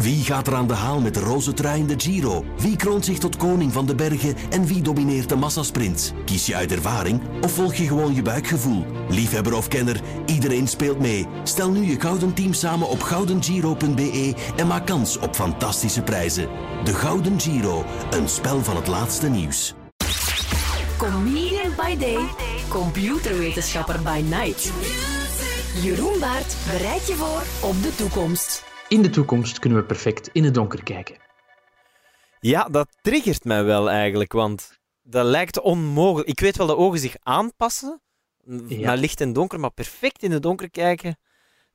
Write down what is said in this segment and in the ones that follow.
Wie gaat er aan de haal met de roze trui in de Giro? Wie kroont zich tot koning van de bergen en wie domineert de massasprints? Kies je uit ervaring of volg je gewoon je buikgevoel? Liefhebber of kenner, iedereen speelt mee. Stel nu je gouden team samen op goudengiro.be en maak kans op fantastische prijzen. De Gouden Giro, een spel van het laatste nieuws. Comedian by day, computerwetenschapper by night. Jeroen Baart bereidt je voor op de toekomst. In de toekomst kunnen we perfect in het donker kijken. Ja, dat triggert mij wel eigenlijk, want dat lijkt onmogelijk. Ik weet wel dat ogen zich aanpassen Ja. naar licht en donker, maar perfect in het donker kijken,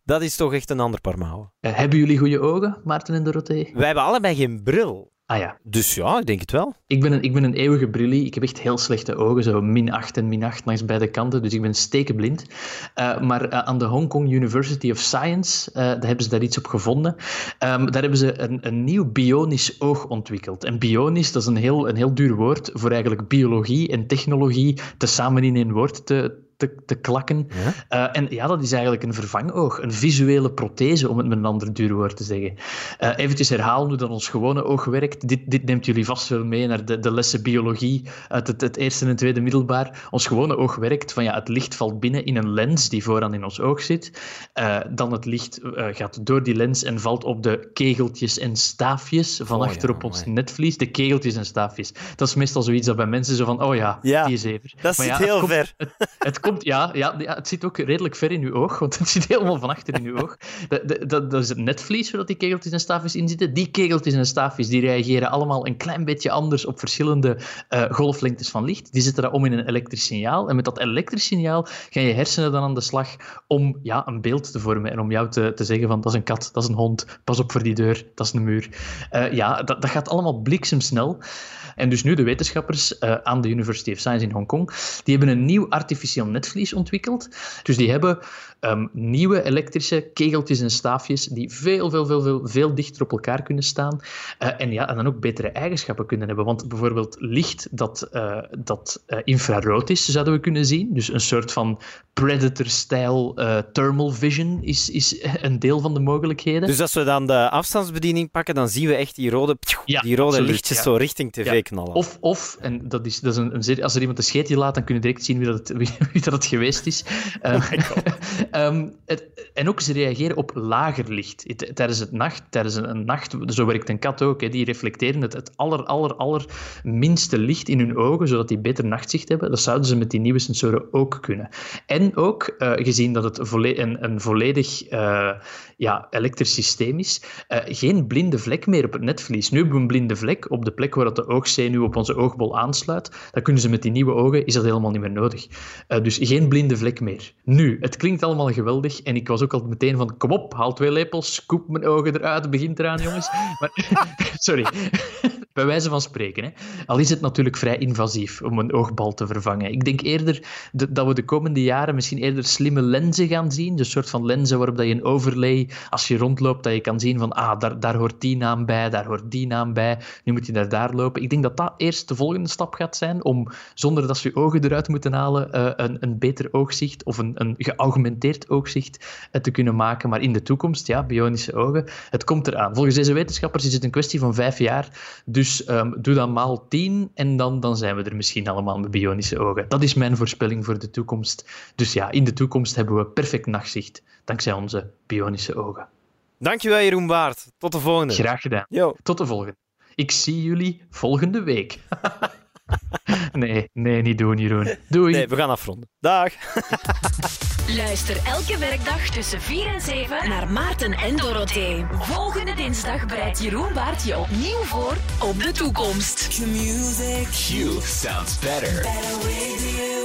dat is toch echt een ander paar mouwen. Eh, hebben jullie goede ogen, Maarten en Dorothee? Wij hebben allebei geen bril. Ah ja, Dus ja, ik denk het wel. ik ben een, ik ben een eeuwige brillie. Ik heb echt heel slechte ogen, zo min 8 en min 8 langs beide kanten, dus ik ben stekenblind. Eh, maar eh, aan de Hong Kong University of Science, eh, daar hebben ze daar iets op gevonden. Ehm, daar hebben ze een, een nieuw bionisch oog ontwikkeld. En bionisch, dat is een heel, een heel duur woord voor eigenlijk biologie en technologie tezamen in één woord te, te, te klakken. Ja? Eh, en ja, dat is eigenlijk een vervangoog, een visuele prothese, om het met een ander duur woord te zeggen. Eh eventjes herhalen hoe dat ons gewone oog werkt. Dit, dit neemt jullie vast wel mee naar de, de lessen biologie uit het, het eerste en tweede middelbaar. Ons gewone oog werkt van ja, het licht valt binnen in een lens die vooraan in ons oog zit. Eh, dan het licht gaat door die lens en valt op de kegeltjes en staafjes van Oh ja, achter op ons netvlies. De kegeltjes en staafjes. Dat is meestal zoiets dat bij mensen zo van, oh ja, Ja, die is even. Dat Maar zit ja, het heel komt- ver. het komt, ja, ja, het zit ook redelijk ver in uw oog, want het zit helemaal van achter in uw oog. Dat, dat- dat, is het netvlies waar die kegeltjes en staafjes in zitten. Die kegeltjes en staafjes die reageren allemaal een klein beetje anders op verschillende eh, golflengtes van licht. Die zetten dat om in een elektrisch signaal. En met dat elektrisch signaal gaan je hersenen dan aan de slag om ja, een beeld te vormen en om jou te, te zeggen van dat is een kat, dat is een hond, pas op voor die deur, dat is een muur. Eh, ja, dat, dat gaat allemaal bliksemsnel. En dus nu de wetenschappers eh, aan de University of Science in Hongkong, die hebben een nieuw artificieel netvlies ontwikkeld. Dus die hebben ehm, nieuwe elektrische kegeltjes en staafjes die veel, veel, veel, veel, veel dichter op elkaar kunnen staan. Eh, en, ja, en dan ook betere eigenschappen kunnen hebben. Want bijvoorbeeld licht dat, eh, dat eh, infrarood is, zouden we kunnen zien. Dus een soort van Predator-style eh, thermal vision is, is een deel van de mogelijkheden. Dus als we dan de afstandsbediening pakken, dan zien we echt die rode, Ja, die rode absoluut, lichtjes ja. zo richting tv Ja. knallen. Of, of en dat is, dat is een, als er iemand een scheetje laat, dan kun je direct zien wie dat het, wie, wie dat het geweest is. Eh, ehm, het- en ook ze reageren op lager licht. Tijdens het nacht, tijdens een, een nacht, zo werkt een kat ook, hè, die reflecteren het, het aller, aller, aller minste licht in hun ogen, zodat die beter nachtzicht hebben. Dat zouden ze met die nieuwe sensoren ook kunnen. En ook, eh, gezien dat het volle- een, een volledig eh, ja, elektrisch systeem is, eh, geen blinde vlek meer op het netvlies. Nu hebben we een blinde vlek op de plek waar dat de oogzenuw op onze oogbol aansluit. Dan kunnen ze met die nieuwe ogen, is dat helemaal niet meer nodig. Eh, dus geen blinde vlek meer. Nu, het klinkt allemaal geweldig en ik was ook al meteen van, kom op, haal twee lepels, scoop mijn ogen eruit, begint eraan, jongens. Maar, sorry. Bij wijze van spreken. Hè. Al is het natuurlijk vrij invasief om een oogbal te vervangen. Ik denk eerder de- dat we de komende jaren misschien eerder slimme lenzen gaan zien. Dus soort van lenzen waarop dat je een overlay, als je rondloopt, dat je kan zien van ah, daar, daar hoort die naam bij, daar hoort die naam bij. Nu moet je naar daar lopen. Ik denk dat dat eerst de volgende stap gaat zijn om, zonder dat ze je ogen eruit moeten halen, eh, een, een beter oogzicht of een, een geaugmenteerd oogzicht eh, te kunnen maken. Maar in de toekomst, ja, bionische ogen, het komt eraan. Volgens deze wetenschappers is het een kwestie van vijf jaar. Dus ehm, doe dan maal tien en dan, dan zijn we er misschien allemaal met bionische ogen. Dat is mijn voorspelling voor de toekomst. Dus ja, in de toekomst hebben we perfect nachtzicht dankzij onze bionische ogen. Dankjewel, Jeroen Baart. Tot de volgende. Graag gedaan. Yo. Tot de volgende. Ik zie jullie volgende week. nee, nee, niet doen, Jeroen. Doei. Nee, we gaan afronden. Dag. Luister elke werkdag tussen 4 en 7 naar Maarten en Dorothee. Volgende dinsdag bereidt Jeroen Baart je opnieuw voor op de toekomst. Q sounds better. Better with you.